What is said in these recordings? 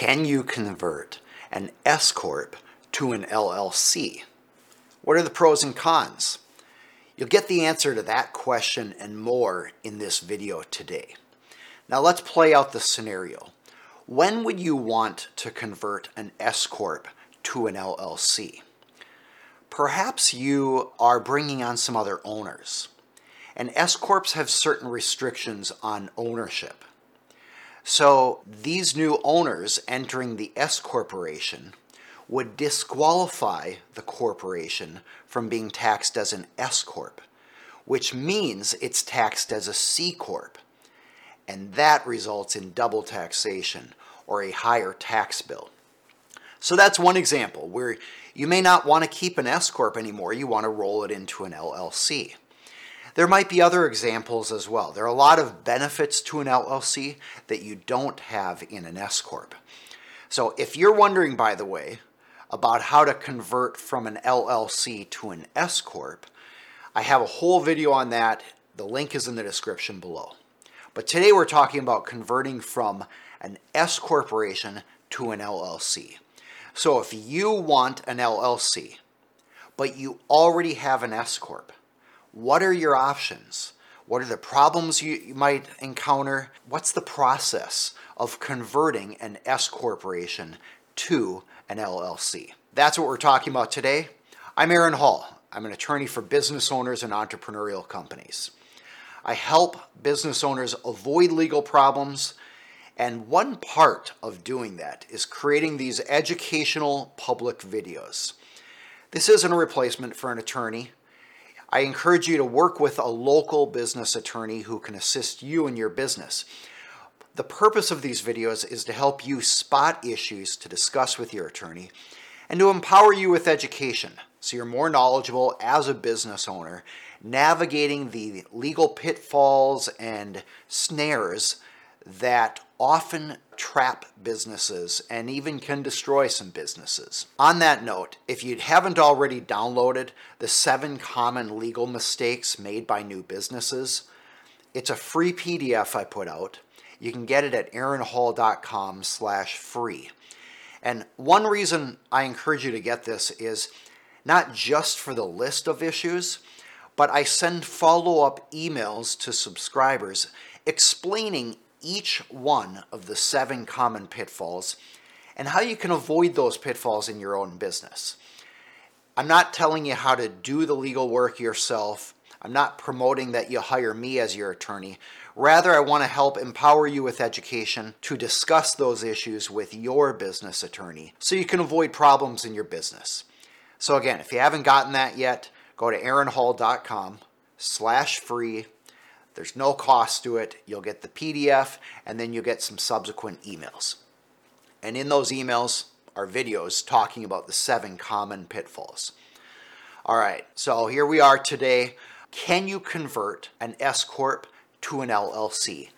Can you convert an S Corp to an LLC? What are the pros and cons? You'll get the answer to that question and more in this video today. Now let's play out the scenario. When would you want to convert an S Corp to an LLC? Perhaps you are bringing on some other owners, and S Corps have certain restrictions on ownership. So these new owners entering the S Corporation would disqualify the corporation from being taxed as an S Corp, which means it's taxed as a C Corp. And that results in double taxation or a higher tax bill. So that's one example where you may not want to keep an S Corp anymore, you want to roll it into an LLC. There might be other examples as well. There are a lot of benefits to an LLC that you don't have in an S Corp. So if you're wondering, by the way, about how to convert from an LLC to an S Corp. I have a whole video on that. The link is in the description below. But today we're talking about converting from an S corporation to an LLC. So if you want an LLC, but you already have an S corp, what are your options? What are the problems you, might encounter? What's the process of converting an S corporation to an LLC. That's what we're talking about today. I'm Aaron Hall. I'm an attorney for business owners and entrepreneurial companies. I help business owners avoid legal problems, and one part of doing that is creating these educational public videos. This isn't a replacement for an attorney. I encourage you to work with a local business attorney who can assist you in your business. The purpose of these videos is to help you spot issues to discuss with your attorney and to empower you with education so you're more knowledgeable as a business owner, navigating the legal pitfalls and snares that often trap businesses and even can destroy some businesses. On that note, if you haven't already downloaded the seven common legal mistakes made by new businesses, it's a free PDF I put out you can get it at aaronhall.com slash free. And one reason I encourage you to get this is not just for the list of issues, but I send follow up emails to subscribers explaining each one of the seven common pitfalls and how you can avoid those pitfalls in your own business. I'm not telling you how to do the legal work yourself. I'm not promoting that you hire me as your attorney. Rather, I want to help empower you with education to discuss those issues with your business attorney so you can avoid problems in your business. So again, if you haven't gotten that yet, go to aaronhall.com slash free. There's no cost to it. You'll get the PDF and then you'll get some subsequent emails. And in those emails are videos talking about the seven common pitfalls. All right, so here we are today. Can you convert an S Corp to an LLC?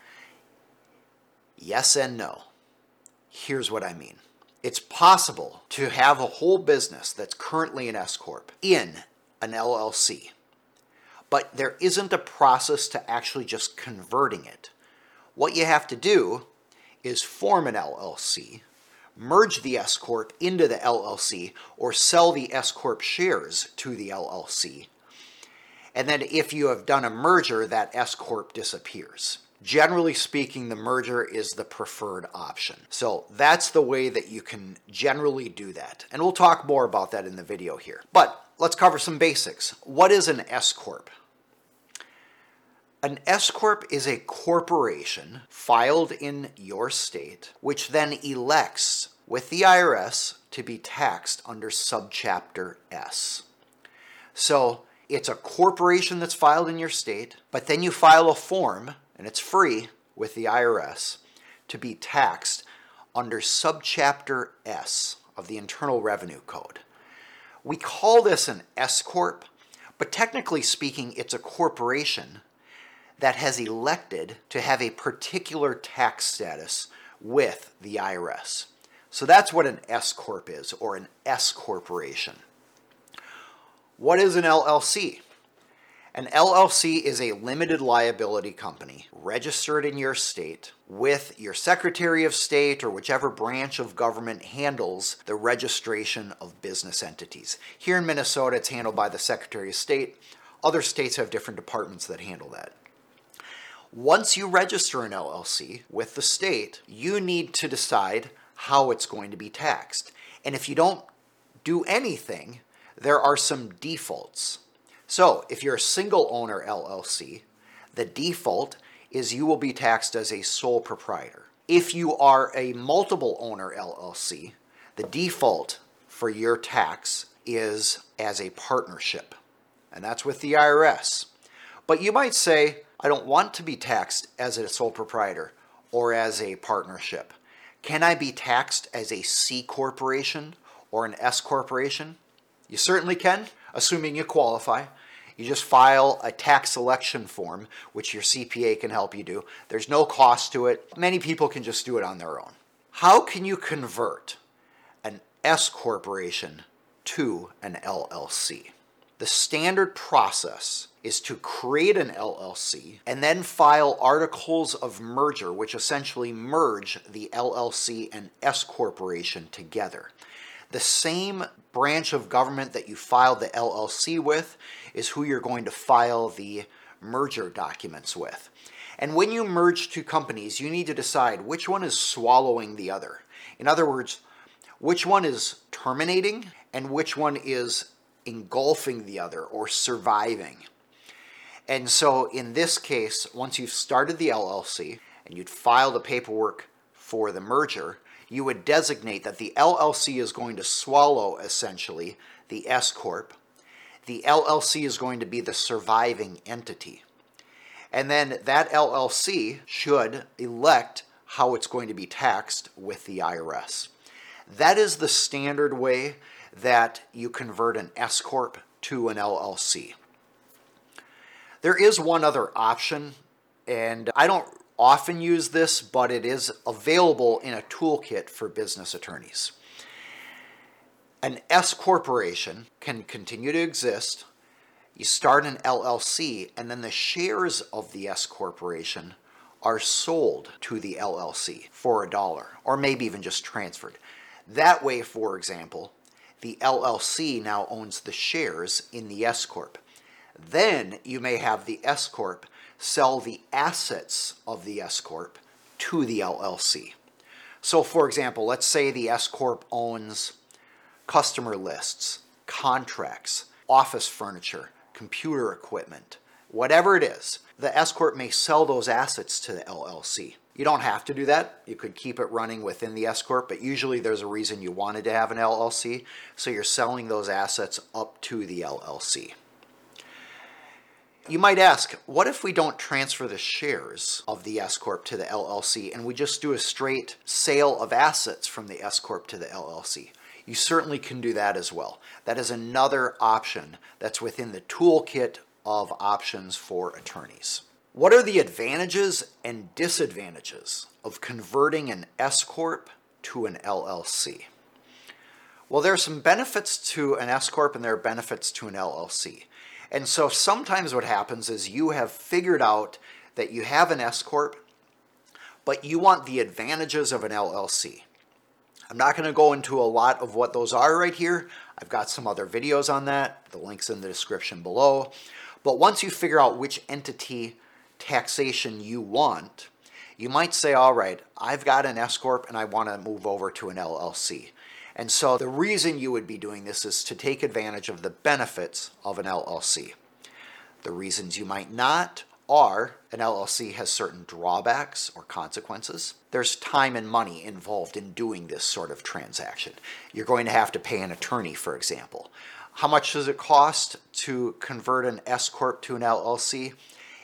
Yes and no. Here's what I mean. It's possible to have a whole business that's currently an S Corp in an LLC, but there isn't a process to actually just converting it. What you have to do is form an LLC, merge the S Corp into the LLC, or sell the S Corp shares to the LLC, and then if you have done a merger, that S Corp disappears. Generally speaking, the merger is the preferred option. So that's the way that you can generally do that. And we'll talk more about that in the video here. But let's cover some basics. What is an S Corp? An S Corp is a corporation filed in your state, which then elects with the IRS to be taxed under Subchapter S. So it's a corporation that's filed in your state, but then you file a form, and it's free with the IRS, to be taxed under Subchapter S of the Internal Revenue Code. We call this an S Corp, but technically speaking, it's a corporation that has elected to have a particular tax status with the IRS. So that's what an S Corp is, or an S Corporation. What is an LLC? An LLC is a limited liability company registered in your state with your Secretary of State or whichever branch of government handles the registration of business entities. Here in Minnesota, it's handled by the Secretary of State. Other states have different departments that handle that. Once you register an LLC with the state, you need to decide how it's going to be taxed. And if you don't do anything, there are some defaults. So if you're a single owner LLC, the default is you will be taxed as a sole proprietor. If you are a multiple owner LLC, the default for your tax is as a partnership, and that's with the IRS. But you might say, I don't want to be taxed as a sole proprietor or as a partnership. Can I be taxed as a C corporation or an S corporation? You certainly can, assuming you qualify. You just file a tax selection form, which your CPA can help you do. There's no cost to it. Many people can just do it on their own. How can you convert an S corporation to an LLC? The standard process is to create an LLC and then file articles of merger, which essentially merge the LLC and S corporation together. The same branch of government that you filed the LLC with is who you're going to file the merger documents with. And when you merge two companies, you need to decide which one is swallowing the other. In other words, which one is terminating and which one is engulfing the other or surviving. And so in this case, once you've started the LLC and you'd filed the paperwork for the merger, you would designate that the LLC is going to swallow essentially the S Corp. The LLC is going to be the surviving entity. And then that LLC should elect how it's going to be taxed with the IRS. That is the standard way that you convert an S Corp to an LLC. There is one other option, and I don't often use this, but it is available in a toolkit for business attorneys. An S corporation can continue to exist. You start an LLC, and then the shares of the S corporation are sold to the LLC for a dollar, or maybe even just transferred. That way, for example, the LLC now owns the shares in the S Corp. Then you may have the S Corp sell the assets of the S Corp to the LLC. So, for example, let's say the S Corp owns customer lists, contracts, office furniture, computer equipment, whatever it is. The S Corp may sell those assets to the LLC. You don't have to do that. You could keep it running within the S Corp, but usually there's a reason you wanted to have an LLC, so you're selling those assets up to the LLC. You might ask, what if we don't transfer the shares of the S Corp to the LLC and we just do a straight sale of assets from the S Corp to the LLC? You certainly can do that as well. That is another option that's within the toolkit of options for attorneys. What are the advantages and disadvantages of converting an S Corp to an LLC? Well, there are some benefits to an S Corp and there are benefits to an LLC. And so sometimes what happens is you have figured out that you have an S Corp, but you want the advantages of an LLC. I'm not going to go into a lot of what those are right here. I've got some other videos on that. The link's in the description below. But once you figure out which entity taxation you want, you might say, all right, I've got an S Corp and I want to move over to an LLC. And so the reason you would be doing this is to take advantage of the benefits of an LLC. The reasons you might not are an LLC has certain drawbacks or consequences. There's time and money involved in doing this sort of transaction. You're going to have to pay an attorney, for example. How much does it cost to convert an S Corp to an LLC?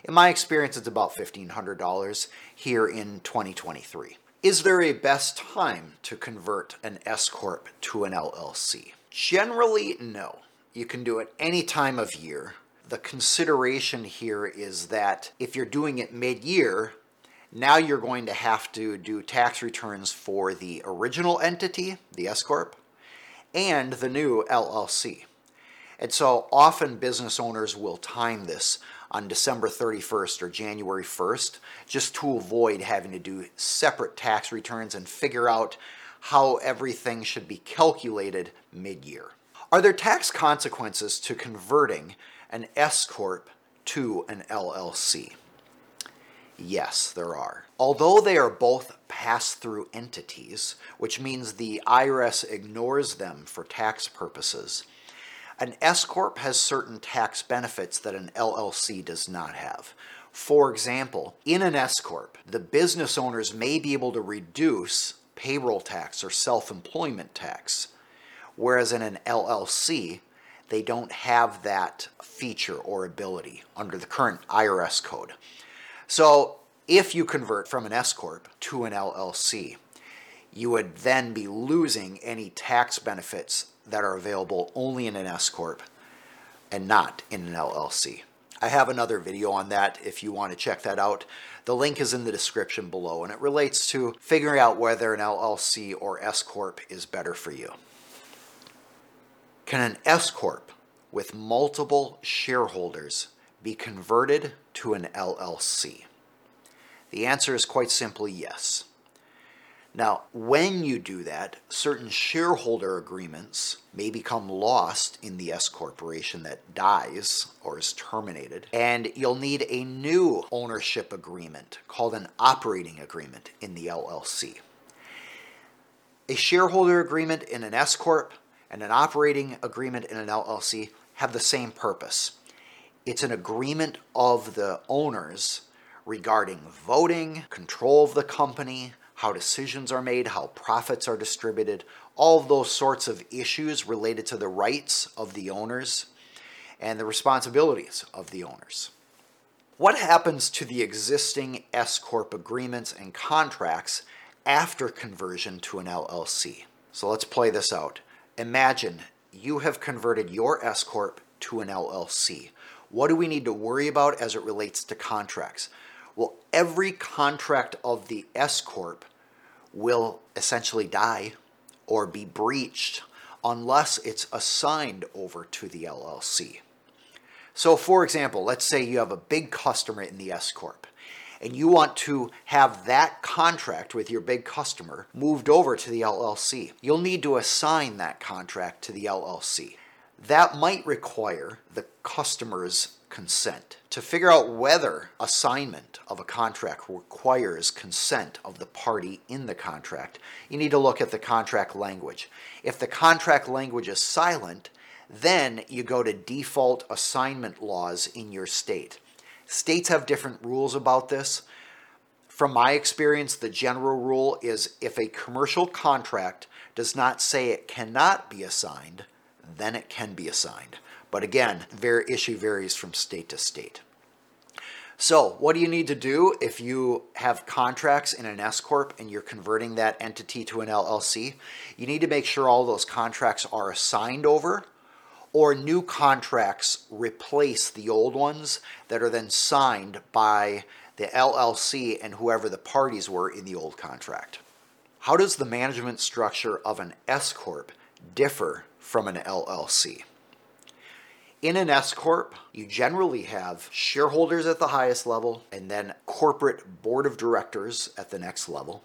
In my experience, it's about $1,500 here in 2023. Is there a best time to convert an S Corp to an LLC? Generally, no. You can do it any time of year. The consideration here is that if you're doing it mid year, now you're going to have to do tax returns for the original entity, the S Corp, and the new LLC. And so often business owners will time this on December 31st or January 1st just to avoid having to do separate tax returns and figure out how everything should be calculated mid year. Are there tax consequences to converting an S Corp to an LLC? Yes, there are. Although they are both pass through entities, which means the IRS ignores them for tax purposes, an S Corp has certain tax benefits that an LLC does not have. For example, in an S Corp, the business owners may be able to reduce payroll tax or self employment tax, whereas in an LLC, they don't have that feature or ability under the current IRS code. So if you convert from an S Corp to an LLC, you would then be losing any tax benefits that are available only in an S Corp and not in an LLC. I have another video on that if you want to check that out. The link is in the description below and it relates to figuring out whether an LLC or S Corp is better for you. Can an S Corp with multiple shareholders be converted to an LLC? The answer is quite simply yes. Now, when you do that, certain shareholder agreements may become lost in the S corporation that dies or is terminated, and you'll need a new ownership agreement called an operating agreement in the LLC. A shareholder agreement in an S corp and an operating agreement in an LLC have the same purpose. It's an agreement of the owners regarding voting, control of the company, how decisions are made, how profits are distributed, all those sorts of issues related to the rights of the owners and the responsibilities of the owners. What happens to the existing S Corp agreements and contracts after conversion to an LLC? So let's play this out. Imagine you have converted your S Corp to an LLC. What do we need to worry about as it relates to contracts? Every contract of the S Corp will essentially die or be breached unless it's assigned over to the LLC. So, for example, let's say you have a big customer in the S Corp and you want to have that contract with your big customer moved over to the LLC. You'll need to assign that contract to the LLC. That might require the customer's consent. To figure out whether assignment of a contract requires consent of the party in the contract, you need to look at the contract language. If the contract language is silent, then you go to default assignment laws in your state. States have different rules about this. From my experience, the general rule is if a commercial contract does not say it cannot be assigned, then it can be assigned. But again, their issue varies from state to state. So, what do you need to do if you have contracts in an S Corp and you're converting that entity to an LLC? You need to make sure all those contracts are assigned over or new contracts replace the old ones that are then signed by the LLC and whoever the parties were in the old contract. How does the management structure of an S Corp differ from an LLC? In an S Corp, you generally have shareholders at the highest level and then corporate board of directors at the next level,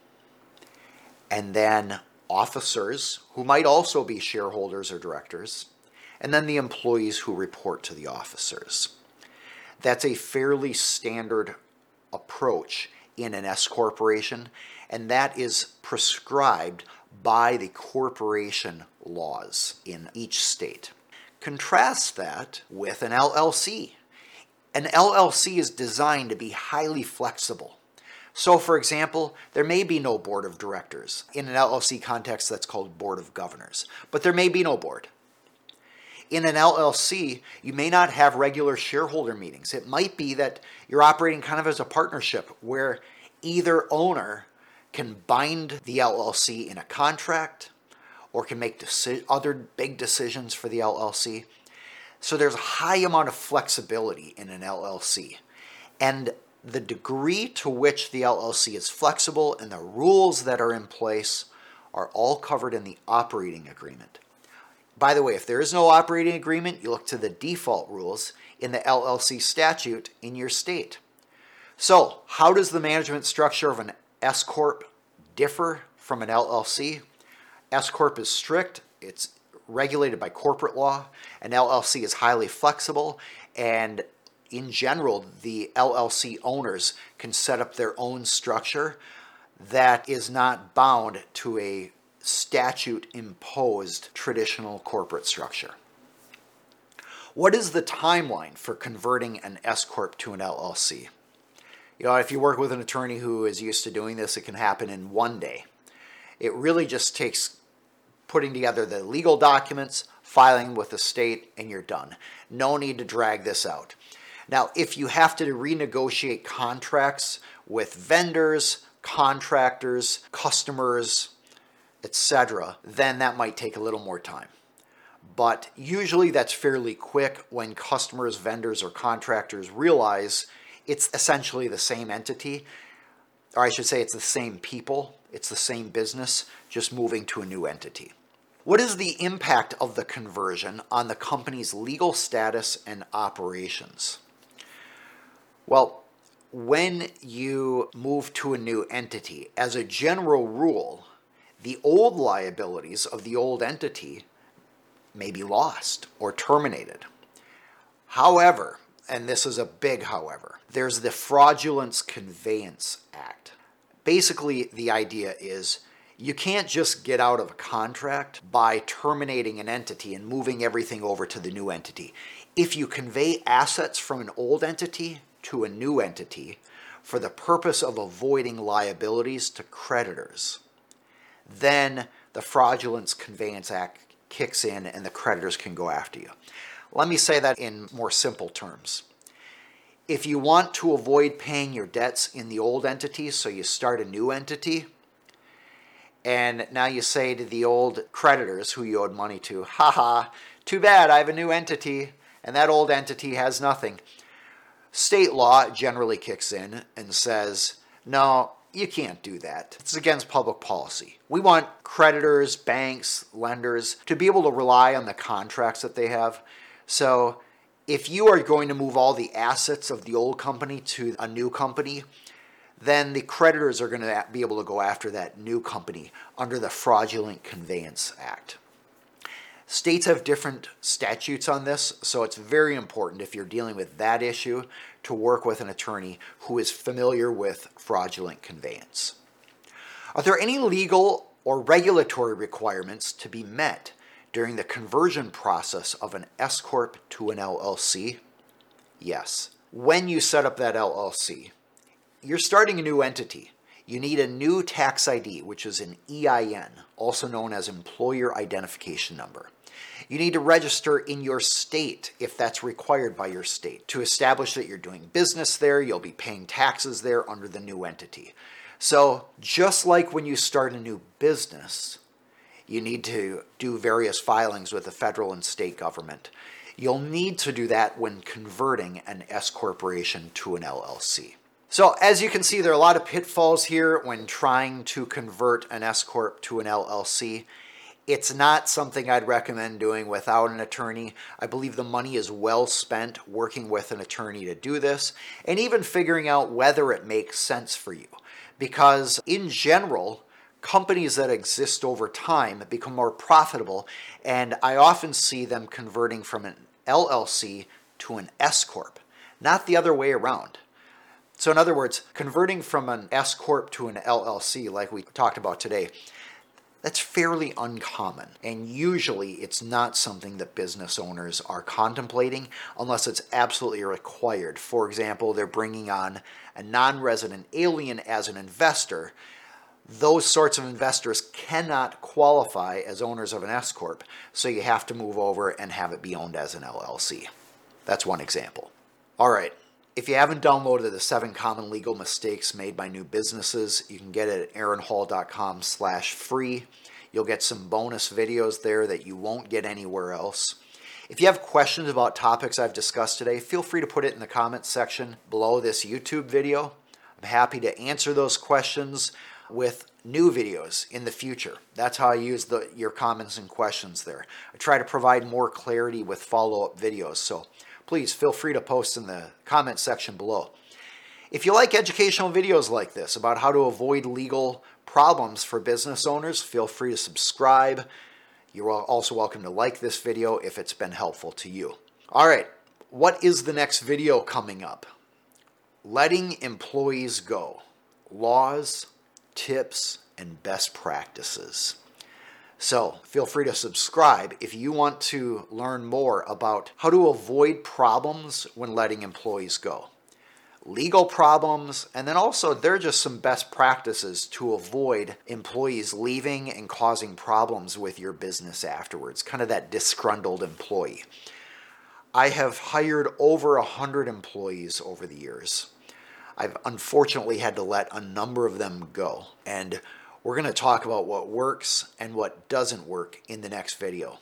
and then officers who might also be shareholders or directors, and then the employees who report to the officers. That's a fairly standard approach in an S corporation, and that is prescribed by the corporation laws in each state. Contrast that with an LLC. An LLC is designed to be highly flexible. So, for example, there may be no board of directors. In an LLC context, that's called board of governors, but there may be no board. In an LLC, you may not have regular shareholder meetings. It might be that you're operating kind of as a partnership where either owner can bind the LLC in a contract or can make deci- other big decisions for the LLC. So there's a high amount of flexibility in an LLC. And the degree to which the LLC is flexible and the rules that are in place are all covered in the operating agreement. By the way, if there is no operating agreement, you look to the default rules in the LLC statute in your state. So, how does the management structure of an S Corp differ from an LLC? S Corp is strict, it's regulated by corporate law. An LLC is highly flexible, and in general, the LLC owners can set up their own structure that is not bound to a statute imposed traditional corporate structure. What is the timeline for converting an S Corp to an LLC? You know, if you work with an attorney who is used to doing this, it can happen in one day. It really just takes putting together the legal documents, filing with the state, and you're done. No need to drag this out. Now, if you have to renegotiate contracts with vendors, contractors, customers, etc., then that might take a little more time. But usually that's fairly quick when customers, vendors, or contractors realize it's essentially the same entity, or I should say it's the same people, it's the same business, just moving to a new entity. What is the impact of the conversion on the company's legal status and operations? Well, when you move to a new entity, as a general rule, the old liabilities of the old entity may be lost or terminated. However, and this is a big however, there's the Fraudulent Conveyance Act. Basically, the idea is you can't just get out of a contract by terminating an entity and moving everything over to the new entity. If you convey assets from an old entity to a new entity for the purpose of avoiding liabilities to creditors, then the Fraudulent Conveyance Act kicks in and the creditors can go after you. Let me say that in more simple terms. If you want to avoid paying your debts in the old entity, so you start a new entity, and now you say to the old creditors who you owed money to, haha, too bad, I have a new entity, and that old entity has nothing. State law generally kicks in and says, no, you can't do that. It's against public policy. We want creditors, banks, lenders to be able to rely on the contracts that they have. So if you are going to move all the assets of the old company to a new company, then the creditors are going to be able to go after that new company under the Fraudulent Conveyance Act. States have different statutes on this, so it's very important if you're dealing with that issue to work with an attorney who is familiar with fraudulent conveyance. Are there any legal or regulatory requirements to be met during the conversion process of an S Corp to an LLC? Yes. When you set up that LLC, you're starting a new entity. You need a new tax ID, which is an EIN, also known as Employer Identification Number. You need to register in your state if that's required by your state to establish that you're doing business there, you'll be paying taxes there under the new entity. So, just like when you start a new business, you need to do various filings with the federal and state government. You'll need to do that when converting an S corporation to an LLC. So, as you can see, there are a lot of pitfalls here when trying to convert an S corp to an LLC. It's not something I'd recommend doing without an attorney. I believe the money is well spent working with an attorney to do this and even figuring out whether it makes sense for you. Because in general, companies that exist over time become more profitable, and I often see them converting from an LLC to an S Corp, not the other way around. So, in other words, converting from an S Corp to an LLC, like we talked about today, that's fairly uncommon, and usually it's not something that business owners are contemplating unless it's absolutely required. For example, they're bringing on a non resident alien as an investor. Those sorts of investors cannot qualify as owners of an S Corp, so you have to move over and have it be owned as an LLC. That's one example. All right, if you haven't downloaded the seven common legal mistakes made by new businesses, you can get it at aaronhall.com slash free. You'll get some bonus videos there that you won't get anywhere else. If you have questions about topics I've discussed today, feel free to put it in the comments section below this YouTube video. I'm happy to answer those questions. with new videos in the future. That's how I use the your comments and questions there. I try to provide more clarity with follow-up videos. So please feel free to post in the comment section below. If you like educational videos like this about how to avoid legal problems for business owners, feel free to subscribe. You're also welcome to like this video if it's been helpful to you. All right, what is the next video coming up? Letting employees go. Laws, tips, and best practices. So feel free to subscribe if you want to learn more about how to avoid problems when letting employees go legal problems, and then also there are just some best practices to avoid employees leaving and causing problems with your business afterwards, kind of that disgruntled employee. I have hired over a hundred employees over the years. I've unfortunately had to let a number of them go, and we're going to talk about what works and what doesn't work in the next video.